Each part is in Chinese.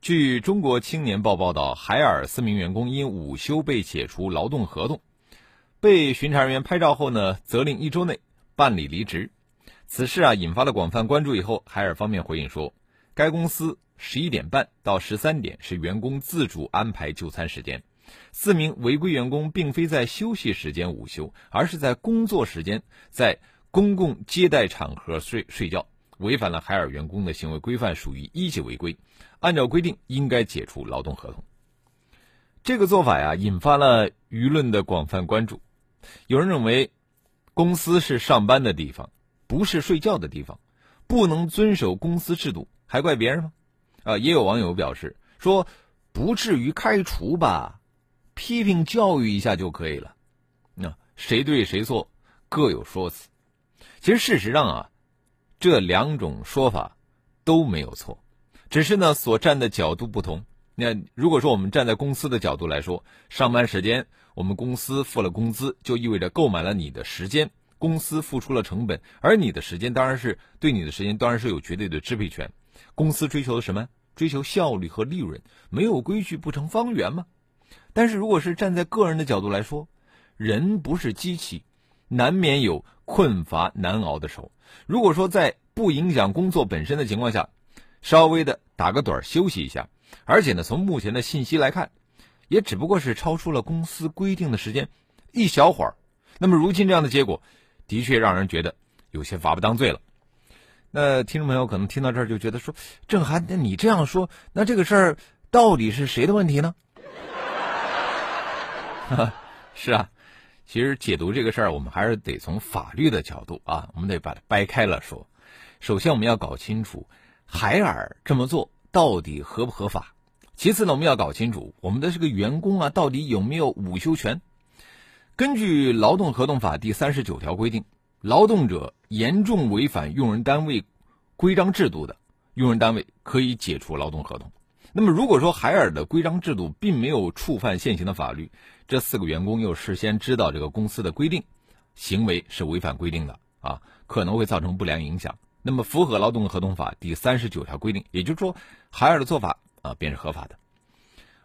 据中国青年报报道，海尔四名员工因午休被解除劳动合同，被巡查人员拍照后呢，责令一周内办理离职。此事啊，引发了广泛关注。以后，海尔方面回应说，该公司十一点半到十三点是员工自主安排就餐时间，四名违规员工并非在休息时间午休，而是在工作时间在公共接待场合睡睡觉。违反了海尔员工的行为规范，属于一级违规，按照规定应该解除劳动合同。这个做法呀，引发了舆论的广泛关注。有人认为，公司是上班的地方，不是睡觉的地方，不能遵守公司制度，还怪别人吗？啊，也有网友表示说，不至于开除吧，批评教育一下就可以了。那谁对谁错，各有说辞。其实事实上啊。这两种说法都没有错，只是呢所站的角度不同。那如果说我们站在公司的角度来说，上班时间我们公司付了工资，就意味着购买了你的时间，公司付出了成本，而你的时间当然是对你的时间当然是有绝对的支配权。公司追求的什么？追求效率和利润，没有规矩不成方圆吗？但是如果是站在个人的角度来说，人不是机器。难免有困乏难熬的时候。如果说在不影响工作本身的情况下，稍微的打个盹休息一下，而且呢，从目前的信息来看，也只不过是超出了公司规定的时间一小会儿。那么如今这样的结果，的确让人觉得有些罚不当罪了。那听众朋友可能听到这儿就觉得说：“郑涵，那你这样说，那这个事儿到底是谁的问题呢？” 是啊。其实解读这个事儿，我们还是得从法律的角度啊，我们得把它掰开了说。首先，我们要搞清楚海尔这么做到底合不合法。其次呢，我们要搞清楚我们的这个员工啊，到底有没有午休权。根据《劳动合同法》第三十九条规定，劳动者严重违反用人单位规章制度的，用人单位可以解除劳动合同。那么，如果说海尔的规章制度并没有触犯现行的法律，这四个员工又事先知道这个公司的规定，行为是违反规定的啊，可能会造成不良影响。那么，符合劳动合同法第三十九条规定，也就是说，海尔的做法啊便是合法的。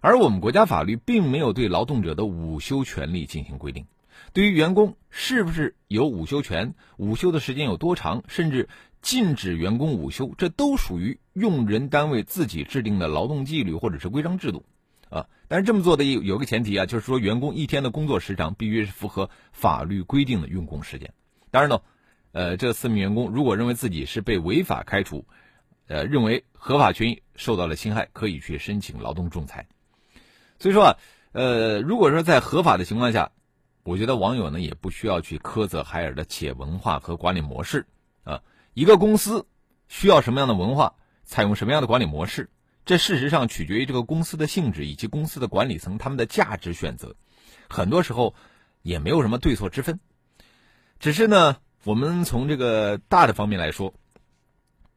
而我们国家法律并没有对劳动者的午休权利进行规定，对于员工是不是有午休权、午休的时间有多长，甚至。禁止员工午休，这都属于用人单位自己制定的劳动纪律或者是规章制度，啊，但是这么做的有有个前提啊，就是说员工一天的工作时长必须是符合法律规定的用工时间。当然呢，呃，这四名员工如果认为自己是被违法开除，呃，认为合法权益受到了侵害，可以去申请劳动仲裁。所以说啊，呃，如果说在合法的情况下，我觉得网友呢也不需要去苛责海尔的企业文化和管理模式啊。一个公司需要什么样的文化，采用什么样的管理模式，这事实上取决于这个公司的性质以及公司的管理层他们的价值选择。很多时候也没有什么对错之分，只是呢，我们从这个大的方面来说，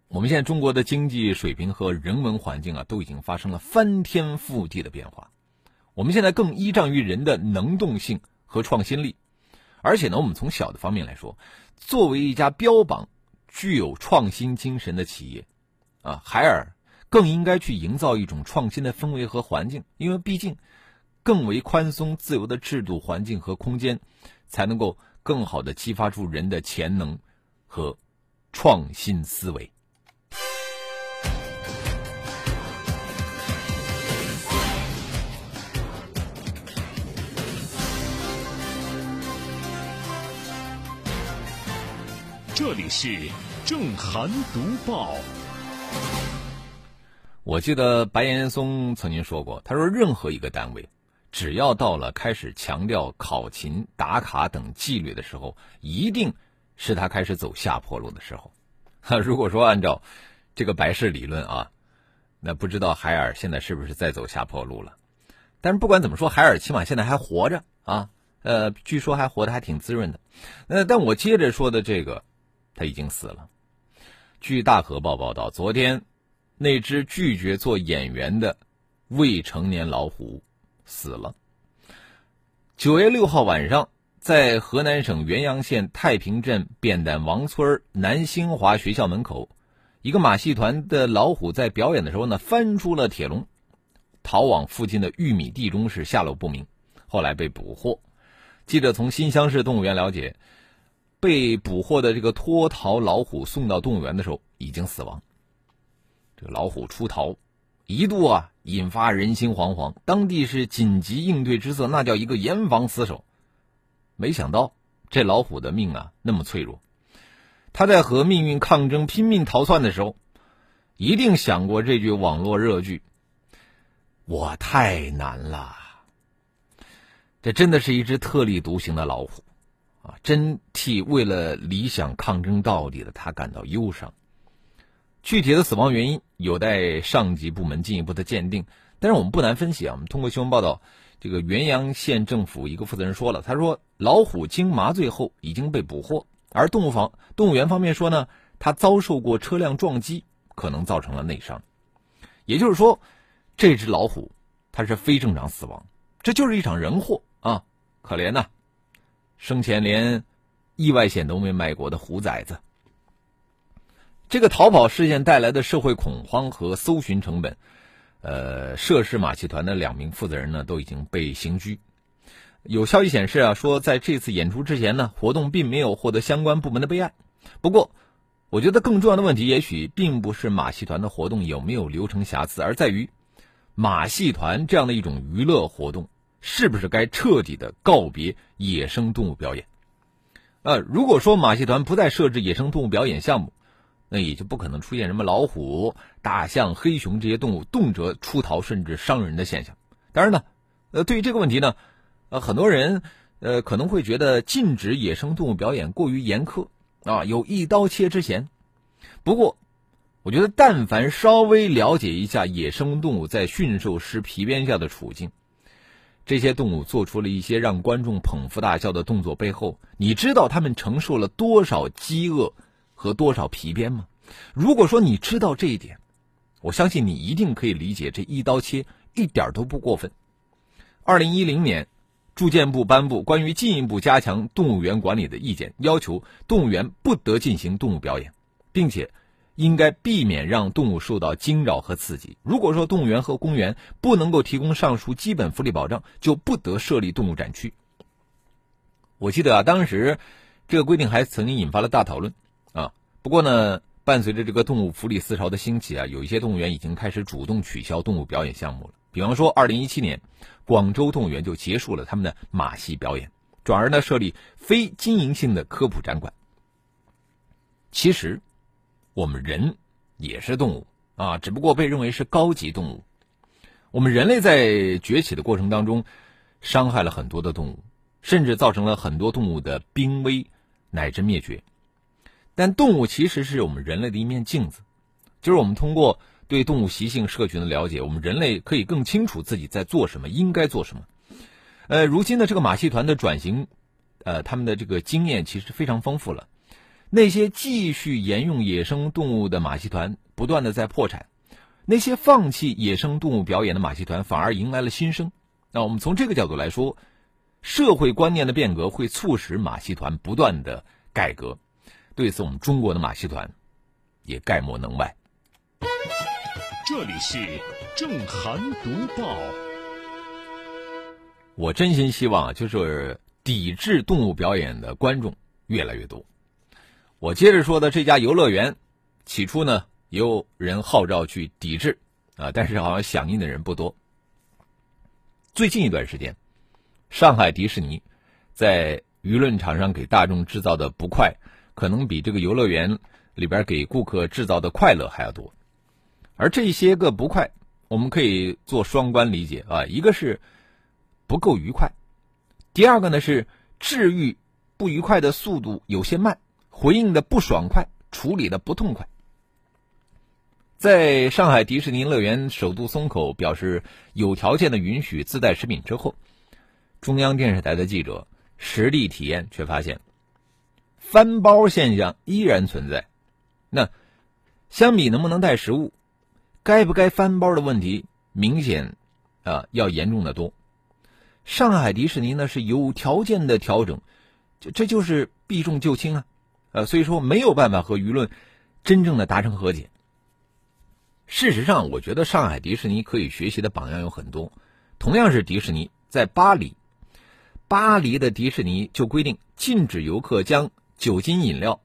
我们现在中国的经济水平和人文环境啊，都已经发生了翻天覆地的变化。我们现在更依仗于人的能动性和创新力，而且呢，我们从小的方面来说，作为一家标榜。具有创新精神的企业，啊，海尔更应该去营造一种创新的氛围和环境，因为毕竟更为宽松自由的制度环境和空间，才能够更好的激发出人的潜能和创新思维。这里是正涵读报。我记得白岩松曾经说过，他说任何一个单位，只要到了开始强调考勤、打卡等纪律的时候，一定是他开始走下坡路的时候。如果说按照这个白氏理论啊，那不知道海尔现在是不是在走下坡路了？但是不管怎么说，海尔起码现在还活着啊，呃，据说还活得还挺滋润的。那但我接着说的这个，他已经死了。据大河报报道，昨天那只拒绝做演员的未成年老虎死了。九月六号晚上，在河南省原阳县太平镇扁担王村南兴华学校门口，一个马戏团的老虎在表演的时候呢，翻出了铁笼，逃往附近的玉米地中是下落不明，后来被捕获。记者从新乡市动物园了解，被捕获的这个脱逃老虎送到动物园的时候已经死亡。这个老虎出逃。一度啊，引发人心惶惶，当地是紧急应对之策，那叫一个严防死守。没想到这老虎的命啊那么脆弱，他在和命运抗争、拼命逃窜的时候，一定想过这句网络热句：“我太难了。”这真的是一只特立独行的老虎啊！真替为了理想抗争到底的他感到忧伤。具体的死亡原因有待上级部门进一步的鉴定，但是我们不难分析啊。我们通过新闻报道，这个原阳县政府一个负责人说了，他说老虎经麻醉后已经被捕获，而动物房动物园方面说呢，它遭受过车辆撞击，可能造成了内伤。也就是说，这只老虎它是非正常死亡，这就是一场人祸啊！可怜呐，生前连意外险都没买过的虎崽子。这个逃跑事件带来的社会恐慌和搜寻成本，呃，涉事马戏团的两名负责人呢都已经被刑拘。有消息显示啊，说在这次演出之前呢，活动并没有获得相关部门的备案。不过，我觉得更重要的问题，也许并不是马戏团的活动有没有流程瑕疵，而在于马戏团这样的一种娱乐活动，是不是该彻底的告别野生动物表演？呃，如果说马戏团不再设置野生动物表演项目，那也就不可能出现什么老虎、大象、黑熊这些动物动辄出逃甚至伤人的现象。当然呢，呃，对于这个问题呢，呃，很多人呃可能会觉得禁止野生动物表演过于严苛啊，有一刀切之嫌。不过，我觉得但凡稍微了解一下野生动物在驯兽师皮鞭下的处境，这些动物做出了一些让观众捧腹大笑的动作背后，你知道他们承受了多少饥饿？和多少皮鞭吗？如果说你知道这一点，我相信你一定可以理解这一刀切一点都不过分。二零一零年，住建部颁布关于进一步加强动物园管理的意见，要求动物园不得进行动物表演，并且应该避免让动物受到惊扰和刺激。如果说动物园和公园不能够提供上述基本福利保障，就不得设立动物展区。我记得啊，当时这个规定还曾经引发了大讨论。不过呢，伴随着这个动物福利思潮的兴起啊，有一些动物园已经开始主动取消动物表演项目了。比方说，二零一七年，广州动物园就结束了他们的马戏表演，转而呢设立非经营性的科普展馆。其实，我们人也是动物啊，只不过被认为是高级动物。我们人类在崛起的过程当中，伤害了很多的动物，甚至造成了很多动物的濒危乃至灭绝。但动物其实是我们人类的一面镜子，就是我们通过对动物习性社群的了解，我们人类可以更清楚自己在做什么，应该做什么。呃，如今的这个马戏团的转型，呃，他们的这个经验其实非常丰富了。那些继续沿用野生动物的马戏团不断的在破产，那些放弃野生动物表演的马戏团反而迎来了新生。那我们从这个角度来说，社会观念的变革会促使马戏团不断的改革。对此，我们中国的马戏团也概莫能外。这里是正涵读报。我真心希望，就是抵制动物表演的观众越来越多。我接着说的这家游乐园，起初呢，也有人号召去抵制啊，但是好像响应的人不多。最近一段时间，上海迪士尼在舆论场上给大众制造的不快。可能比这个游乐园里边给顾客制造的快乐还要多，而这些个不快，我们可以做双关理解啊，一个是不够愉快，第二个呢是治愈不愉快的速度有些慢，回应的不爽快，处理的不痛快。在上海迪士尼乐园首都松口表示有条件的允许自带食品之后，中央电视台的记者实地体验，却发现翻包现象依然存在。那相比能不能带食物，该不该翻包的问题，明显啊要严重的多。上海迪士尼呢是有条件的调整，这这就是避重就轻啊，呃，所以说没有办法和舆论真正的达成和解。事实上，我觉得上海迪士尼可以学习的榜样有很多。同样是迪士尼，在巴黎，巴黎的迪士尼就规定禁止游客将酒精饮料、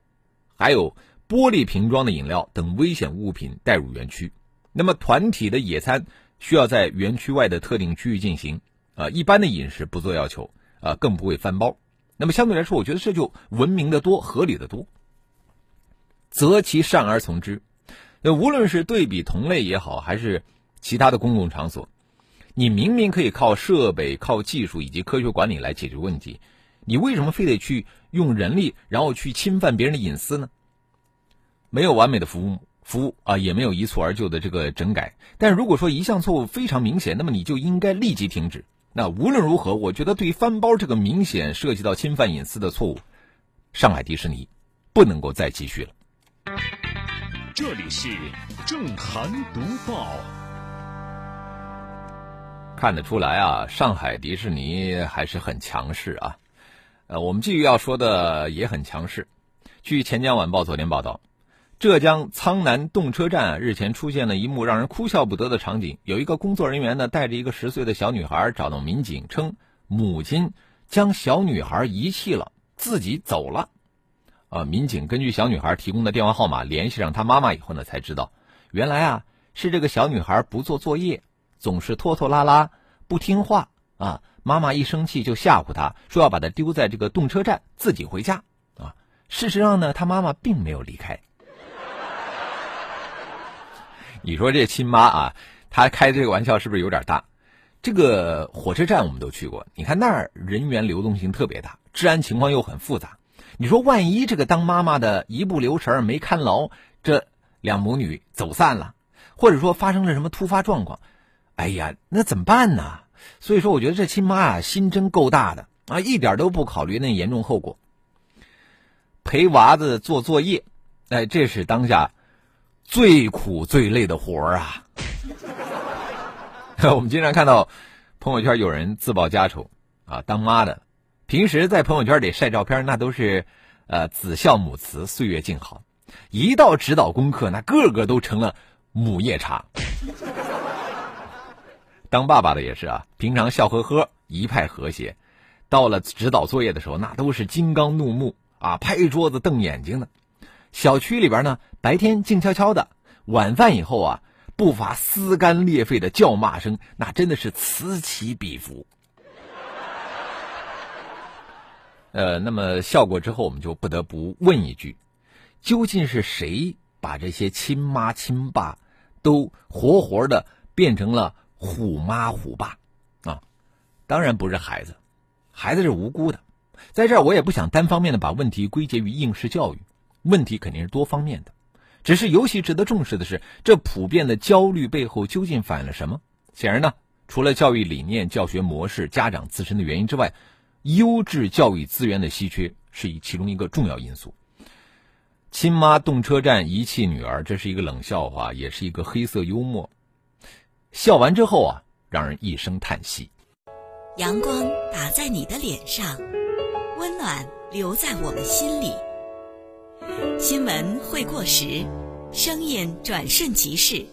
还有玻璃瓶装的饮料等危险物品带入园区。那么，团体的野餐需要在园区外的特定区域进行。啊，一般的饮食不做要求，啊，更不会翻包。那么相对来说，我觉得这就文明的多，合理的多。择其善而从之。那无论是对比同类也好，还是其他的公共场所，你明明可以靠设备、靠技术以及科学管理来解决问题，你为什么非得去用人力，然后去侵犯别人的隐私呢？没有完美的服务服务啊，也没有一蹴而就的这个整改。但如果说一项错误非常明显，那么你就应该立即停止。那无论如何，我觉得对翻包这个明显涉及到侵犯隐私的错误，上海迪士尼不能够再继续了。这里是正涵读报，看得出来啊，上海迪士尼还是很强势啊。呃，我们继续要说的也很强势。据钱江晚报昨天报道，浙江苍南动车站日前出现了一幕让人哭笑不得的场景：有一个工作人员呢带着一个十岁的小女孩找到民警，称母亲将小女孩遗弃了，自己走了。呃，民警根据小女孩提供的电话号码联系上她妈妈以后呢，才知道，原来啊是这个小女孩不做作业，总是拖拖拉拉，不听话啊。妈妈一生气就吓唬他说要把他丢在这个动车站，自己回家啊。事实上呢，他妈妈并没有离开。你说这亲妈啊，她开这个玩笑是不是有点大？这个火车站我们都去过，你看那儿人员流动性特别大，治安情况又很复杂。你说，万一这个当妈妈的一不留神没看牢，这两母女走散了，或者说发生了什么突发状况，哎呀，那怎么办呢？所以说，我觉得这亲妈啊，心真够大的啊，一点都不考虑那严重后果，陪娃子做作业，哎，这是当下最苦最累的活儿啊。我们经常看到朋友圈有人自曝家丑啊，当妈的。平时在朋友圈里晒照片，那都是，呃，子孝母慈，岁月静好。一到指导功课，那个个都成了母夜叉。当爸爸的也是啊，平常笑呵呵，一派和谐，到了指导作业的时候，那都是金刚怒目啊，拍桌子瞪眼睛的。小区里边呢，白天静悄悄的，晚饭以后啊，不乏撕肝裂肺的叫骂声，那真的是此起彼伏。呃，那么笑过之后，我们就不得不问一句：究竟是谁把这些亲妈亲爸都活活的变成了虎妈虎爸啊？当然不是孩子，孩子是无辜的。在这儿，我也不想单方面的把问题归结于应试教育，问题肯定是多方面的。只是尤其值得重视的是，这普遍的焦虑背后究竟反映了什么？显然呢，除了教育理念、教学模式、家长自身的原因之外。优质教育资源的稀缺是以其中一个重要因素。亲妈动车站遗弃女儿，这是一个冷笑话，也是一个黑色幽默。笑完之后啊，让人一声叹息。阳光打在你的脸上，温暖留在我们心里。新闻会过时，声音转瞬即逝，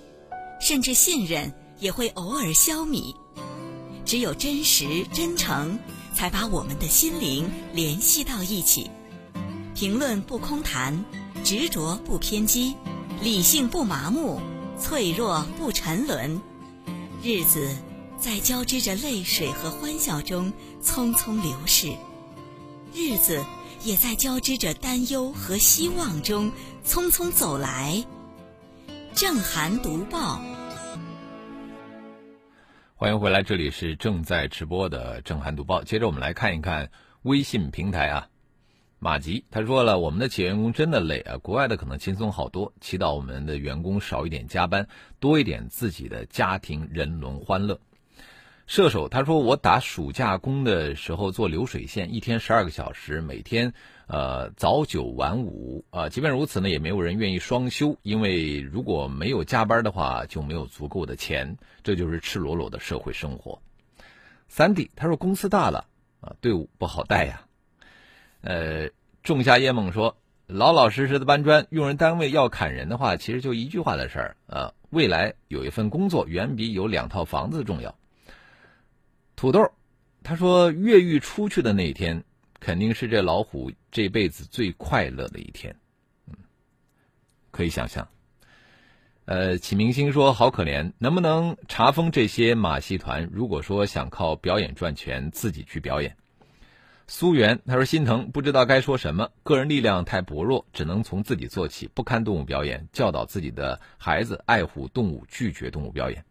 甚至信任也会偶尔消弭。只有真实真诚。才把我们的心灵联系到一起。评论不空谈，执着不偏激，理性不麻木，脆弱不沉沦。日子在交织着泪水和欢笑中匆匆流逝，日子也在交织着担忧和希望中匆匆走来。正涵读报。欢迎回来，这里是正在直播的《正涵读报》。接着我们来看一看微信平台啊，马吉他说了，我们的企业员工真的累啊，国外的可能轻松好多。祈祷我们的员工少一点加班，多一点自己的家庭人伦欢乐。射手他说，我打暑假工的时候做流水线，一天十二个小时，每天呃早九晚五啊。即便如此呢，也没有人愿意双休，因为如果没有加班的话，就没有足够的钱。这就是赤裸裸的社会生活。三弟他说，公司大了啊，队伍不好带呀。呃，仲夏夜梦说：“老老实实的搬砖，用人单位要砍人的话，其实就一句话的事儿啊。未来有一份工作，远比有两套房子重要。”土豆，他说：“越狱出去的那一天，肯定是这老虎这辈子最快乐的一天。”嗯，可以想象。呃，启明星说：“好可怜，能不能查封这些马戏团？如果说想靠表演赚钱，自己去表演。”苏源他说心疼，不知道该说什么。个人力量太薄弱，只能从自己做起，不看动物表演，教导自己的孩子爱护动物，拒绝动物表演。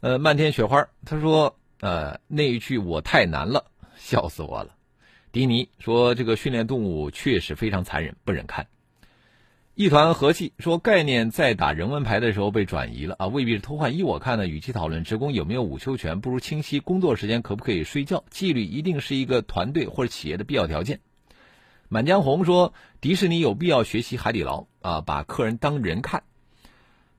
呃，漫天雪花他说呃那一句我太难了，笑死我了。迪尼说这个训练动物确实非常残忍，不忍看。一团和气说概念在打人文牌的时候被转移了啊，未必是偷换。依我看呢，与其讨论职工有没有午休权，不如清晰工作时间可不可以睡觉。纪律一定是一个团队或者企业的必要条件。满江红说迪士尼有必要学习海底捞啊，把客人当人看。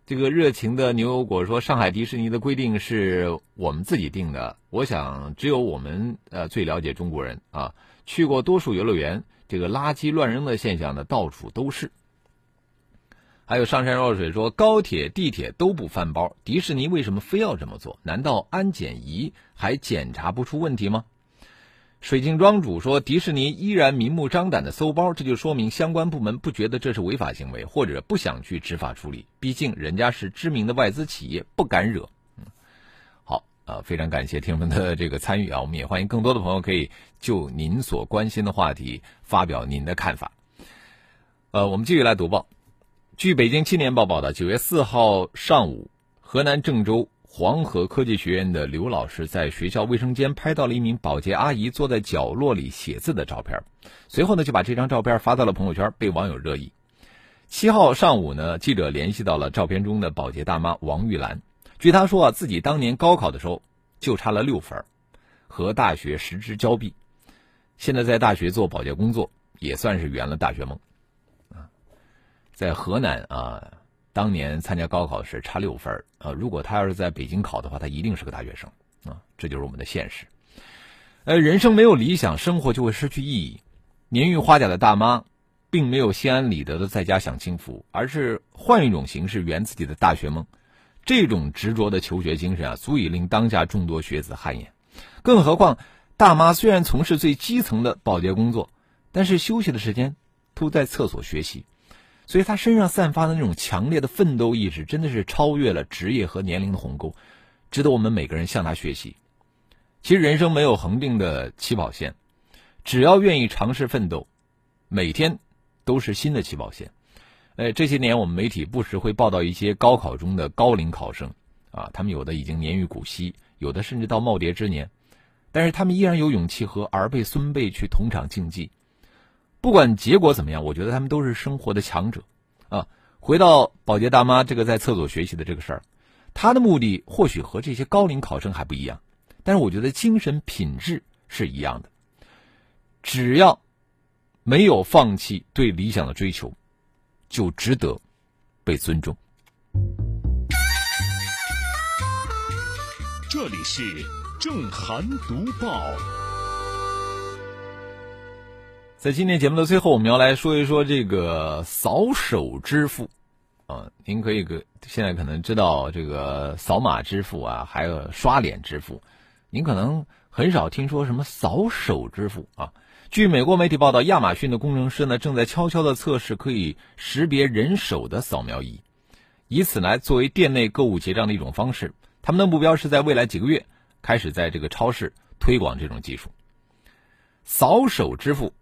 这个热情的牛油果说上海迪士尼的规定是我们自己定的，我想只有我们呃最了解中国人啊。去过多数游乐园，这个垃圾乱扔的现象呢到处都是。还有上山若水说高铁、地铁都不翻包，迪士尼为什么非要这么做？难道安检仪还检查不出问题吗？水晶庄主说迪士尼依然明目张胆的搜包，这就说明相关部门不觉得这是违法行为，或者不想去执法处理。毕竟人家是知名的外资企业，不敢惹。嗯，好啊，非常感谢听友们的这个参与啊，我们也欢迎更多的朋友可以就您所关心的话题发表您的看法。呃，我们继续来读报。据北京青年报报道，九月四号上午，河南郑州黄河科技学院的刘老师在学校卫生间拍到了一名保洁阿姨坐在角落里写字的照片，随后呢就把这张照片发到了朋友圈，被网友热议。七号上午呢，记者联系到了照片中的保洁大妈王玉兰，据她说啊，自己当年高考的时候就差了六分，和大学失之交臂，现在在大学做保洁工作，也算是圆了大学梦。在河南啊，当年参加高考时差六分啊。如果他要是在北京考的话，他一定是个大学生啊。这就是我们的现实。呃，人生没有理想，生活就会失去意义。年逾花甲的大妈，并没有心安理得的在家享清福，而是换一种形式圆自己的大学梦。这种执着的求学精神啊，足以令当下众多学子汗颜。更何况，大妈虽然从事最基层的保洁工作，但是休息的时间都在厕所学习。所以他身上散发的那种强烈的奋斗意识，真的是超越了职业和年龄的鸿沟，值得我们每个人向他学习。其实人生没有恒定的起跑线，只要愿意尝试奋斗，每天都是新的起跑线。呃，这些年我们媒体不时会报道一些高考中的高龄考生，啊，他们有的已经年逾古稀，有的甚至到耄耋之年，但是他们依然有勇气和儿辈孙辈去同场竞技。不管结果怎么样，我觉得他们都是生活的强者，啊！回到保洁大妈这个在厕所学习的这个事儿，她的目的或许和这些高龄考生还不一样，但是我觉得精神品质是一样的。只要没有放弃对理想的追求，就值得被尊重。这里是正涵读报。在今天节目的最后，我们要来说一说这个扫手支付，啊，您可以个现在可能知道这个扫码支付啊，还有刷脸支付，您可能很少听说什么扫手支付啊。据美国媒体报道，亚马逊的工程师呢正在悄悄的测试可以识别人手的扫描仪，以此来作为店内购物结账的一种方式。他们的目标是在未来几个月开始在这个超市推广这种技术，扫手支付。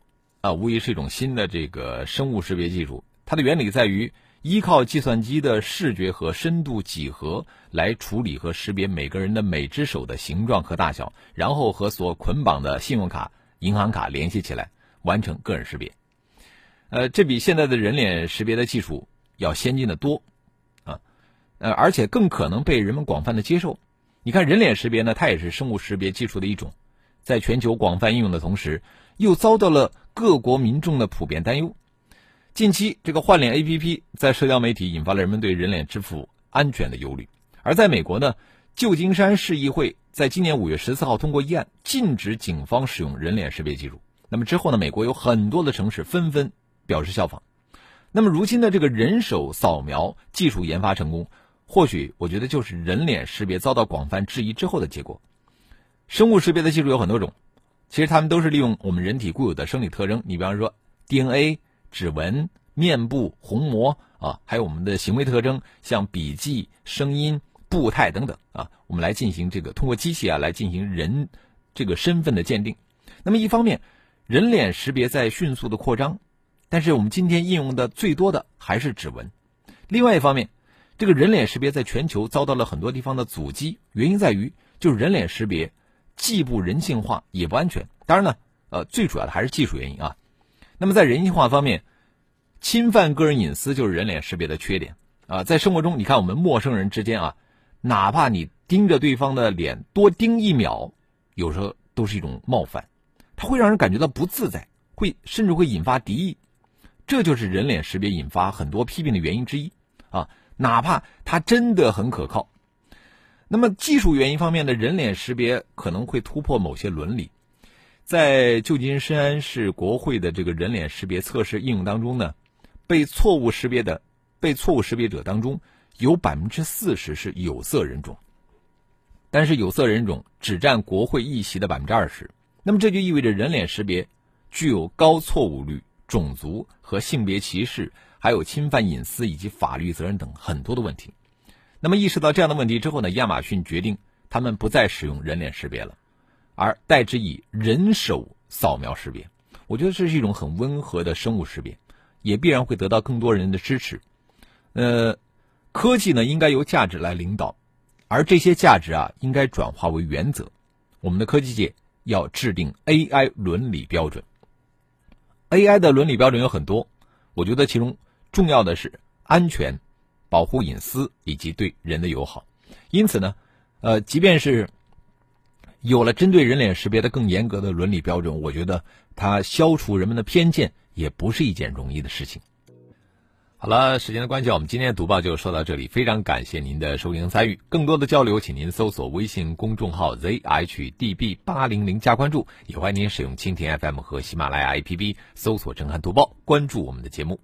啊，无疑是一种新的这个生物识别技术。它的原理在于依靠计算机的视觉和深度几何来处理和识别每个人的每只手的形状和大小，然后和所捆绑的信用卡、银行卡联系起来，完成个人识别。呃，这比现在的人脸识别的技术要先进的多啊，呃，而且更可能被人们广泛的接受。你看，人脸识别呢，它也是生物识别技术的一种，在全球广泛应用的同时，又遭到了各国民众的普遍担忧。近期，这个换脸 APP 在社交媒体引发了人们对人脸支付安全的忧虑。而在美国呢，旧金山市议会在今年五月十四号通过议案，禁止警方使用人脸识别技术。那么之后呢，美国有很多的城市纷纷表示效仿。那么如今的这个人手扫描技术研发成功。或许我觉得就是人脸识别遭到广泛质疑之后的结果。生物识别的技术有很多种，其实他们都是利用我们人体固有的生理特征，你比方说 DNA、指纹、面部、虹膜啊，还有我们的行为特征，像笔迹、声音、步态等等啊，我们来进行这个通过机器啊来进行人这个身份的鉴定。那么一方面，人脸识别在迅速的扩张，但是我们今天应用的最多的还是指纹。另外一方面。这个人脸识别在全球遭到了很多地方的阻击，原因在于就是人脸识别既不人性化也不安全。当然呢，呃，最主要的还是技术原因啊。那么在人性化方面，侵犯个人隐私就是人脸识别的缺点啊。在生活中，你看我们陌生人之间啊，哪怕你盯着对方的脸多盯一秒，有时候都是一种冒犯，它会让人感觉到不自在，会甚至会引发敌意。这就是人脸识别引发很多批评的原因之一啊。哪怕它真的很可靠，那么技术原因方面的人脸识别可能会突破某些伦理。在旧金山市国会的这个人脸识别测试应用当中呢，被错误识别的被错误识别者当中有百分之四十是有色人种，但是有色人种只占国会议席的百分之二十。那么这就意味着人脸识别具有高错误率、种族和性别歧视。还有侵犯隐私以及法律责任等很多的问题。那么意识到这样的问题之后呢，亚马逊决定他们不再使用人脸识别了，而代之以人手扫描识别。我觉得这是一种很温和的生物识别，也必然会得到更多人的支持。呃，科技呢应该由价值来领导，而这些价值啊应该转化为原则。我们的科技界要制定 AI 伦理标准。AI 的伦理标准有很多，我觉得其中。重要的是安全、保护隐私以及对人的友好。因此呢，呃，即便是有了针对人脸识别的更严格的伦理标准，我觉得它消除人们的偏见也不是一件容易的事情。好了，时间的关系，我们今天的读报就说到这里。非常感谢您的收听参与，更多的交流，请您搜索微信公众号 zhdb 八零零加关注，也欢迎您使用蜻蜓 FM 和喜马拉雅 APP 搜索“震撼读报”，关注我们的节目。